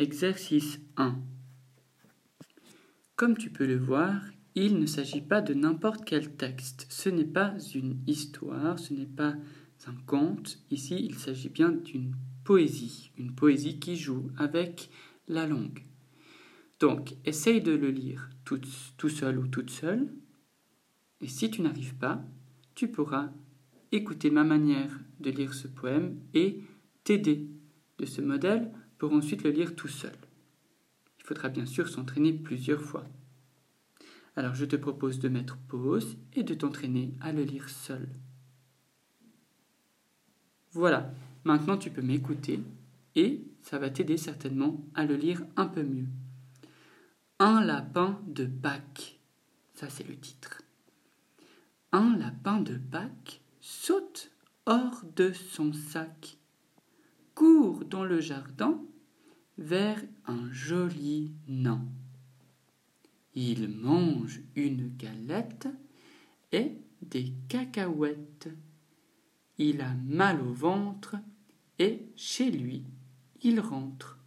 Exercice 1. Comme tu peux le voir, il ne s'agit pas de n'importe quel texte. Ce n'est pas une histoire, ce n'est pas un conte. Ici, il s'agit bien d'une poésie, une poésie qui joue avec la langue. Donc, essaye de le lire tout, tout seul ou toute seule. Et si tu n'arrives pas, tu pourras écouter ma manière de lire ce poème et t'aider de ce modèle pour ensuite le lire tout seul. Il faudra bien sûr s'entraîner plusieurs fois. Alors je te propose de mettre pause et de t'entraîner à le lire seul. Voilà, maintenant tu peux m'écouter et ça va t'aider certainement à le lire un peu mieux. Un lapin de Pâques, ça c'est le titre. Un lapin de Pâques saute hors de son sac court dans le jardin vers un joli nain. Il mange une galette et des cacahuètes. Il a mal au ventre et chez lui il rentre.